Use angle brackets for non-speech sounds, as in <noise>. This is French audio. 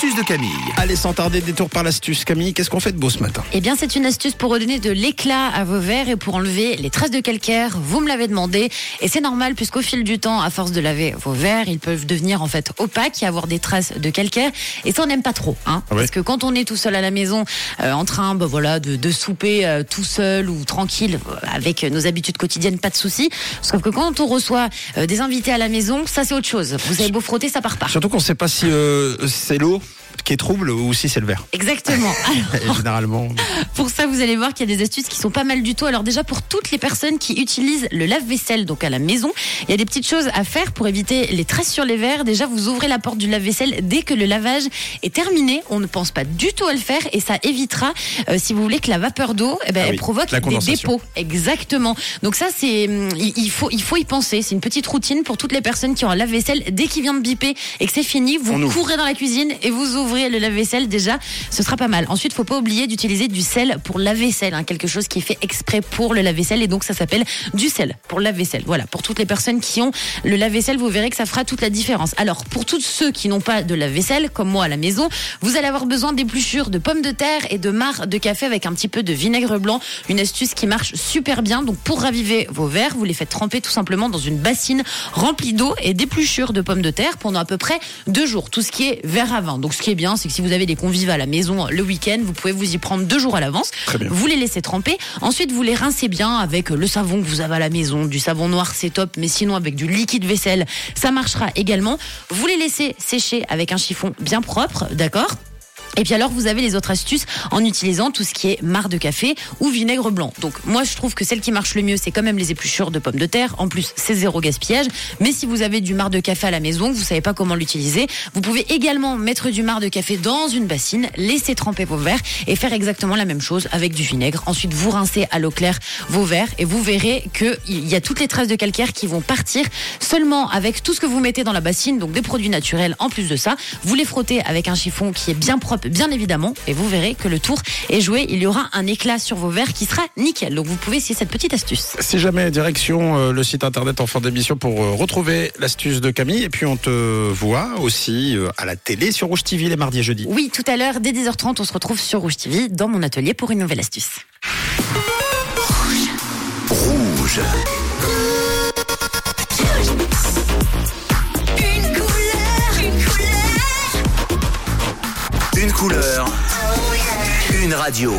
l'astuce de Camille. Allez, sans tarder, détour par l'astuce. Camille, qu'est-ce qu'on fait de beau ce matin Eh bien, c'est une astuce pour redonner de l'éclat à vos verres et pour enlever les traces de calcaire. Vous me l'avez demandé et c'est normal puisqu'au fil du temps, à force de laver vos verres, ils peuvent devenir en fait opaques et avoir des traces de calcaire. Et ça, on n'aime pas trop, hein Ah ouais Parce que quand on est tout seul à la maison, euh, en train, bah, voilà, de, de souper euh, tout seul ou tranquille euh, avec nos habitudes quotidiennes, pas de souci. Sauf que quand on reçoit euh, des invités à la maison, ça c'est autre chose. Vous avez beau frotter, ça part pas. Surtout qu'on ne sait pas si euh, c'est l'eau qui est trouble ou si c'est le verre. Exactement. <laughs> Alors, généralement, Pour ça, vous allez voir qu'il y a des astuces qui sont pas mal du tout. Alors déjà, pour toutes les personnes qui utilisent le lave-vaisselle, donc à la maison, il y a des petites choses à faire pour éviter les traces sur les verres. Déjà, vous ouvrez la porte du lave-vaisselle dès que le lavage est terminé. On ne pense pas du tout à le faire et ça évitera, euh, si vous voulez, que la vapeur d'eau, eh ben, Ah oui, provoque des dépôts. Exactement. Donc ça, c'est, hum, il faut, il faut y penser. C'est une petite routine pour toutes les personnes qui ont un lave-vaisselle. Dès qu'il vient de biper et que c'est fini, vous courez dans la cuisine et vous ouvrez le lave-vaisselle. Déjà, ce sera pas mal. Ensuite, faut pas oublier d'utiliser du sel pour lave-vaisselle, hein, quelque chose qui est fait exprès pour le lave-vaisselle et donc ça s'appelle du sel pour lave-vaisselle. Voilà, pour toutes les personnes qui ont le lave-vaisselle, vous verrez que ça fera toute la différence. Alors, pour tous ceux qui n'ont pas de lave-vaisselle, comme moi à la maison, vous allez avoir besoin d'épluchures de pommes de terre et de marc de café avec un petit peu de vinaigre blanc. Une astuce qui marche super bien. Donc, pour raviver vos verres, vous les faites tremper tout simplement dans une bassine remplie d'eau et d'épluchures de pommes de terre pendant à peu près deux jours. Tout ce qui est verre à vin. Donc, ce qui est bien, c'est que si vous avez des convives à la maison le week-end, vous pouvez vous y prendre deux jours à l'avance. Vous les laissez tremper. Ensuite, vous les rincez bien avec le savon que vous avez à la maison. Du savon noir, c'est top. Mais sinon, avec du liquide vaisselle, ça marchera également. Vous les laissez sécher avec un chiffon bien propre, d'accord? Et puis alors, vous avez les autres astuces en utilisant tout ce qui est marc de café ou vinaigre blanc. Donc moi, je trouve que celle qui marche le mieux, c'est quand même les épluchures de pommes de terre. En plus, c'est zéro gaspillage. Mais si vous avez du marc de café à la maison, vous savez pas comment l'utiliser, vous pouvez également mettre du marc de café dans une bassine, laisser tremper vos verres et faire exactement la même chose avec du vinaigre. Ensuite, vous rincez à l'eau claire vos verres et vous verrez que il y a toutes les traces de calcaire qui vont partir seulement avec tout ce que vous mettez dans la bassine, donc des produits naturels. En plus de ça, vous les frottez avec un chiffon qui est bien propre, bien évidemment, et vous verrez que le tour est joué. Il y aura un éclat sur vos verres qui sera nickel. Donc vous pouvez essayer cette petite astuce. si jamais, direction euh, le site internet en fin d'émission pour euh, retrouver l'astuce de Camille. Et puis on te voit aussi euh, à la télé sur Rouge TV les mardis et jeudis. Oui, tout à l'heure, dès 10h30, on se retrouve sur Rouge TV dans mon atelier pour une nouvelle astuce. Rouge. Une Une couleur. Une radio.